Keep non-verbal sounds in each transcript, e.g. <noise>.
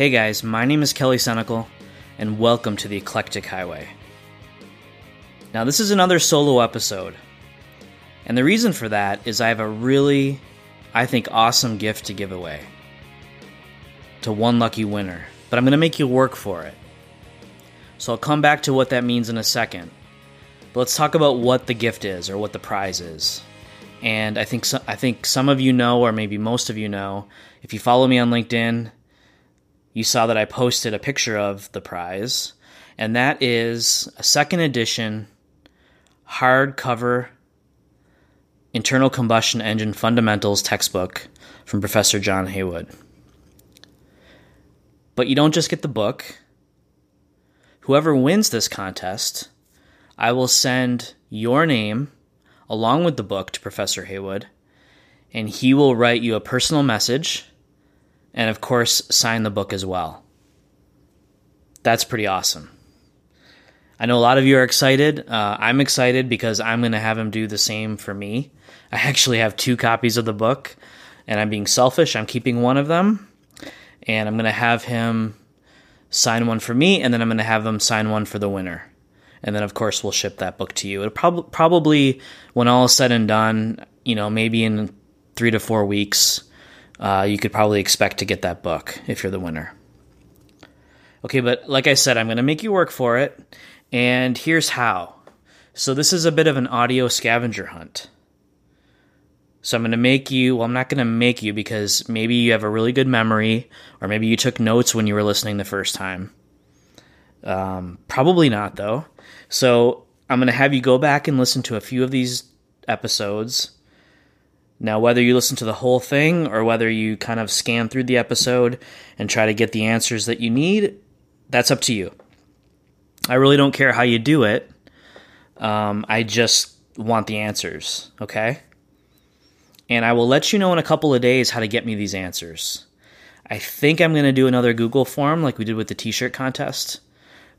Hey guys, my name is Kelly Senecal, and welcome to the Eclectic Highway. Now, this is another solo episode, and the reason for that is I have a really, I think, awesome gift to give away to one lucky winner, but I'm going to make you work for it. So I'll come back to what that means in a second. But let's talk about what the gift is or what the prize is. And I think so, I think some of you know, or maybe most of you know, if you follow me on LinkedIn, you saw that I posted a picture of the prize, and that is a second edition hardcover internal combustion engine fundamentals textbook from Professor John Heywood. But you don't just get the book. Whoever wins this contest, I will send your name along with the book to Professor Heywood, and he will write you a personal message and, of course, sign the book as well. That's pretty awesome. I know a lot of you are excited. Uh, I'm excited because I'm going to have him do the same for me. <laughs> I actually have two copies of the book, and I'm being selfish. I'm keeping one of them, and I'm going to have him sign one for me, and then I'm going to have him sign one for the winner and then of course we'll ship that book to you. It'll prob- probably when all is said and done, you know, maybe in three to four weeks, uh, you could probably expect to get that book if you're the winner. Okay, but like I said, I'm going to make you work for it, and here's how. So this is a bit of an audio scavenger hunt. So I'm going to make you, well, I'm not going to make you because maybe you have a really good memory, or maybe you took notes when you were listening the first time. Um, probably not, though. So I'm going to have you go back and listen to a few of these episodes. Now, whether you listen to the whole thing or whether you kind of scan through the episode and try to get the answers that you need, that's up to you. I really don't care how you do it. Um, I just want the answers, okay? And I will let you know in a couple of days how to get me these answers. I think I'm going to do another Google form like we did with the t shirt contest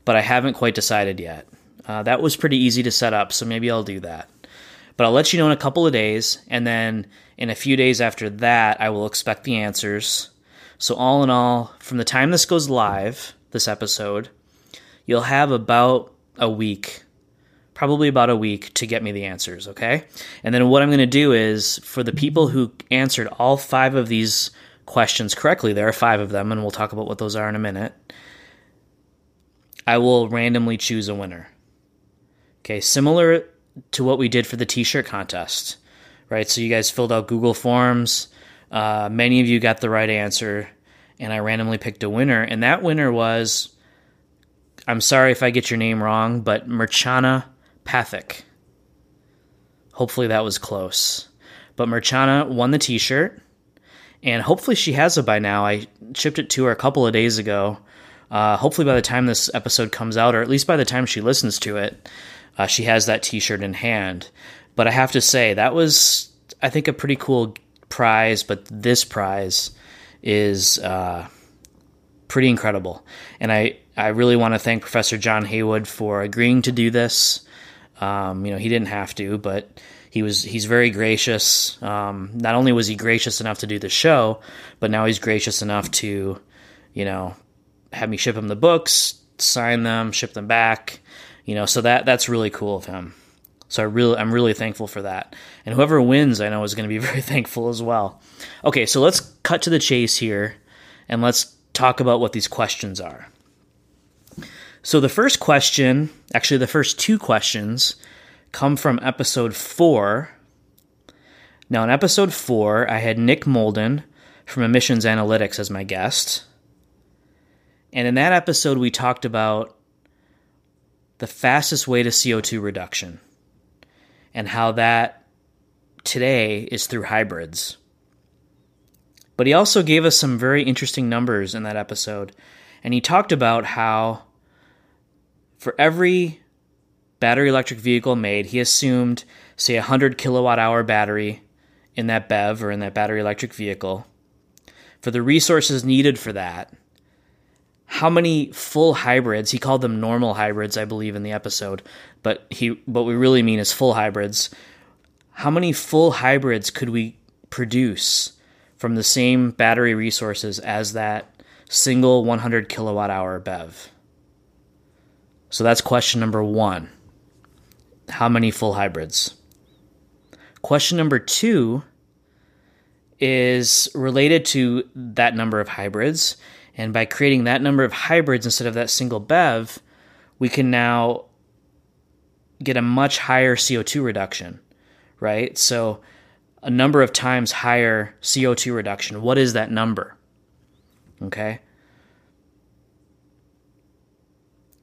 but I haven't quite decided yet. Uh, that was pretty easy to set up, so maybe I'll do that. But I'll let you know in a couple of days, and then in a few days after that, I will expect the answers. So, all in all, from the time this goes live, this episode, you'll have about a week, probably about a week, to get me the answers, okay? And then what I'm going to do is for the people who answered all five of these questions correctly, there are five of them, and we'll talk about what those are in a minute. I will randomly choose a winner. Okay, similar to what we did for the t shirt contest, right? So you guys filled out Google Forms. Uh, many of you got the right answer, and I randomly picked a winner. And that winner was I'm sorry if I get your name wrong, but Merchana Pathik. Hopefully that was close. But Merchana won the t shirt, and hopefully she has it by now. I shipped it to her a couple of days ago. Uh, hopefully, by the time this episode comes out, or at least by the time she listens to it, uh, she has that t shirt in hand. But I have to say, that was, I think, a pretty cool prize. But this prize is uh, pretty incredible. And I, I really want to thank Professor John Heywood for agreeing to do this. Um, you know, he didn't have to, but he was he's very gracious. Um, not only was he gracious enough to do the show, but now he's gracious enough to, you know, have me ship him the books, sign them, ship them back. You know, so that that's really cool of him. So I really I'm really thankful for that. And whoever wins, I know is going to be <laughs> very thankful as well. Okay, so let's cut to the chase here and let's talk about what these questions are. So the first question, actually the first two questions come from episode 4. Now in episode 4, I had Nick Molden from Emissions Analytics as my guest. And in that episode, we talked about the fastest way to CO2 reduction and how that today is through hybrids. But he also gave us some very interesting numbers in that episode. And he talked about how for every battery electric vehicle made, he assumed, say, a 100 kilowatt hour battery in that BEV or in that battery electric vehicle. For the resources needed for that, how many full hybrids he called them normal hybrids i believe in the episode but he what we really mean is full hybrids how many full hybrids could we produce from the same battery resources as that single 100 kilowatt hour BEV? So that's question number one. How many full hybrids? Question number two is related to that number of hybrids. And by creating that number of hybrids instead of that single BEV, we can now get a much higher CO2 reduction, right? So, a number of times higher CO2 reduction. What is that number? Okay.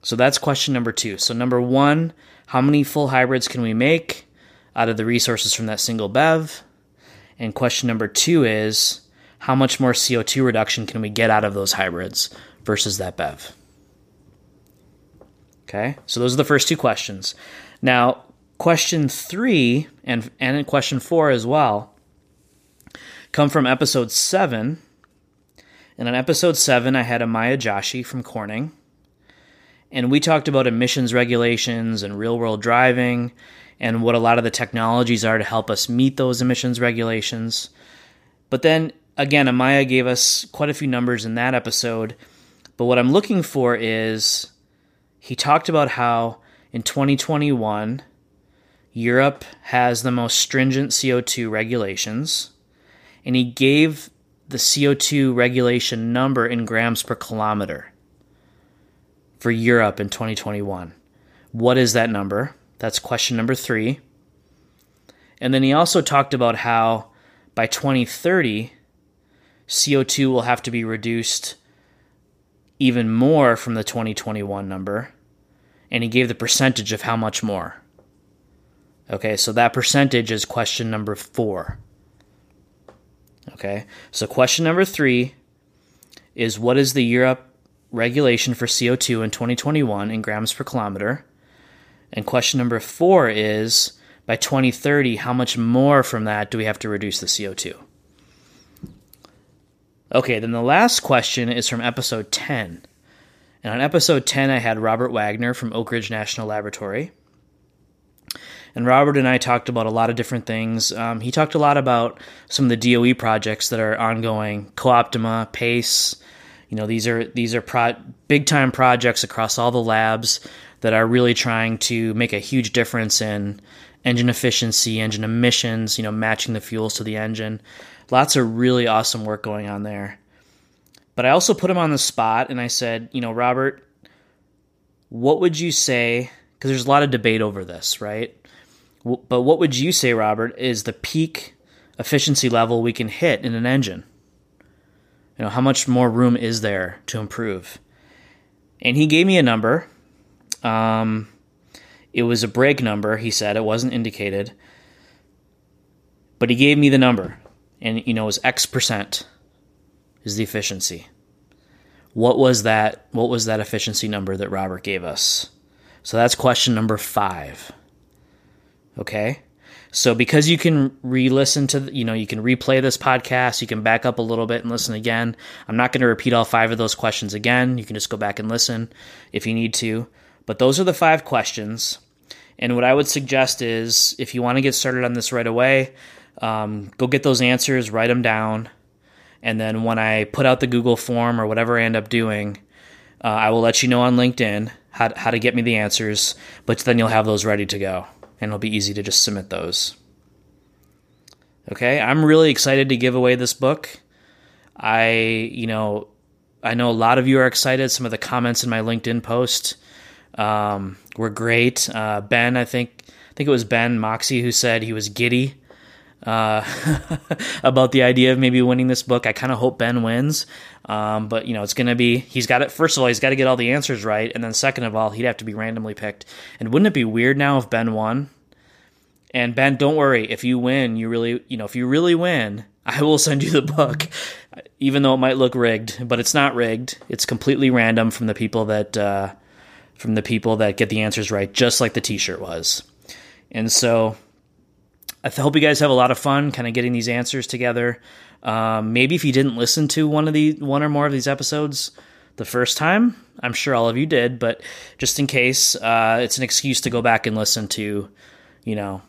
So that's question number two. So, number one, how many full hybrids can we make out of the resources from that single BEV? And question number two is, how much more CO2 reduction can we get out of those hybrids versus that BEV? Okay, so those are the first two questions. Now, question three and, and question four as well come from episode seven. And on episode seven, I had Ameya Joshi from Corning. And we talked about emissions regulations and real world driving and what a lot of the technologies are to help us meet those emissions regulations. But then again, Ameya gave us quite a few numbers in that episode. But what I'm looking for is he talked about how in 2021, Europe has the most stringent CO2 regulations, and he gave the CO2 regulation number in grams per kilometer for Europe in 2021. What is that number? That's question number three. And then he also talked about how by 2030, CO2 will have to be reduced even more from the 2021 number. And he gave the percentage of how much more. Okay, so that percentage is question number four. Okay, so question number three is what is the Europe regulation for CO2 in 2021 in grams per kilometer? And question number four is by 2030, how much more from that do we have to reduce the CO2? Okay, then the last question is from episode 10. And on episode 10, I had Robert Wagner from Oak Ridge National Laboratory. And Robert and I talked about a lot of different things. Um, he talked a lot about some of the DOE projects that are ongoing, CoOptima, PACE. You know, these are these are pro- big time projects across all the labs that are really trying to make a huge difference in engine efficiency, engine emissions. You know, matching the fuels to the engine. Lots of really awesome work going on there. But I also put him on the spot and I said, you know, Robert, what would you say? Because there's a lot of debate over this, right? But what would you say, Robert, is the peak efficiency level we can hit in an engine? You know, how much more room is there to improve? And he gave me a number. Um, it was a brake number, he said. It wasn't indicated. But he gave me the number and you know, it was X percent is the efficiency. What was that? What was that efficiency number that Robert gave us? So that's question number five. Okay. So because you can re-listen to, you know, you can replay this podcast, you can back up a little bit and listen again. I'm not going to repeat all five of those questions again. You can just go back and listen if you need to. But those are the five questions. And what I would suggest is if you want to get started on this right away, um, go get those answers, write them down, and then when I put out the Google form or whatever I end up doing, uh, I will let you know on LinkedIn how, how to get me the answers, but then you'll have those ready to go, and it'll be easy to just submit those. Okay, I'm really excited to give away this book. I, you know, I know a lot of you are excited. Some of the comments in my LinkedIn post um, were great. Uh, ben, I think, I think it was Ben Moxie who said he was giddy uh, <laughs> about the idea of maybe winning this book. I kind of hope Ben wins. Um, but you know, it's going to be, he's got it. First of all, he's got to get all the answers right. And then second of all, he'd have to be randomly picked. And wouldn't it be weird now if Ben won? And Ben, don't worry. If you win, you really, you know, if you really win, <laughs> I will send you the book, even though it might look rigged, but it's not rigged. It's completely random from the people that, uh, from the people that get the answers right, just like the t-shirt was. And so I hope you guys have a lot of fun kind of getting these answers together. Um, maybe if you didn't listen to one of the one or more of these episodes the first time, I'm sure all of you did, but just in case, uh, it's an excuse to go back and listen to, you know,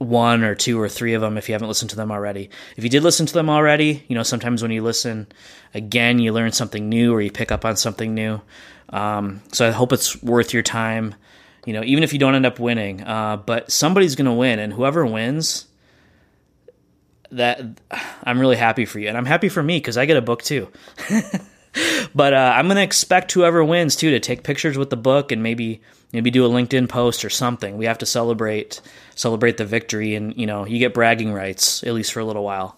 one or two or three of them if you haven't listened to them already. If you did listen to them already, you know, sometimes when you listen again, you learn something new or you pick up on something new. Um, so I hope it's worth your time, you know, even if you don't end up winning. Uh, but somebody's going to win, and whoever wins, that I'm really happy for you. And I'm happy for me because I get a book too. <laughs> but uh, I'm to expect whoever wins too to take pictures with the book and maybe maybe do a LinkedIn post or something. We have to celebrate celebrate the victory, and you know you get bragging rights at least for a little while.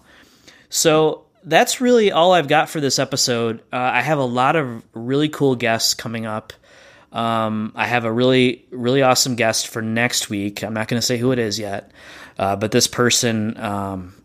So that's really all I've got for this episode. Uh, I have a lot of really cool guests coming up. Um, I have a really really awesome guest for next week. I'm not going to say who it is yet, uh, but this person. Um,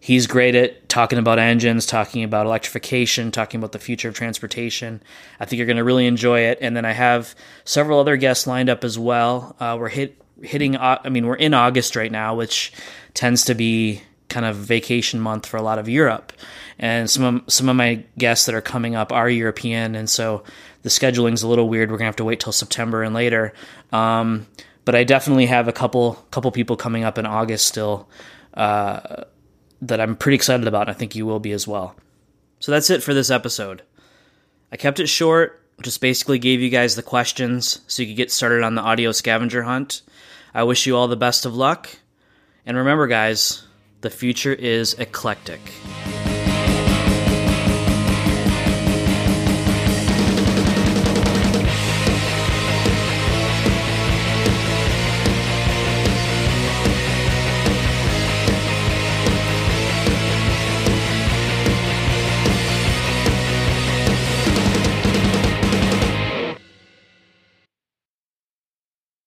he's great at talking about engines, talking about electrification, talking about the future of transportation. I think you're going to really enjoy it. And then I have several other guests lined up as well. Uh, we're hit hitting. I mean, we're in August right now, which tends to be kind of vacation month for a lot of Europe. And some of, some of my guests that are coming up are European, and so the scheduling's a little weird. We're gonna have to wait till September and later. Um, but I definitely have a couple couple people coming up in August still. Uh, that I'm pretty excited about. And I think you will be as well. So that's it for this episode. I kept it short, just basically gave you guys the questions so you could get started on the audio scavenger hunt. I wish you all the best of luck. And remember, guys, the future is eclectic.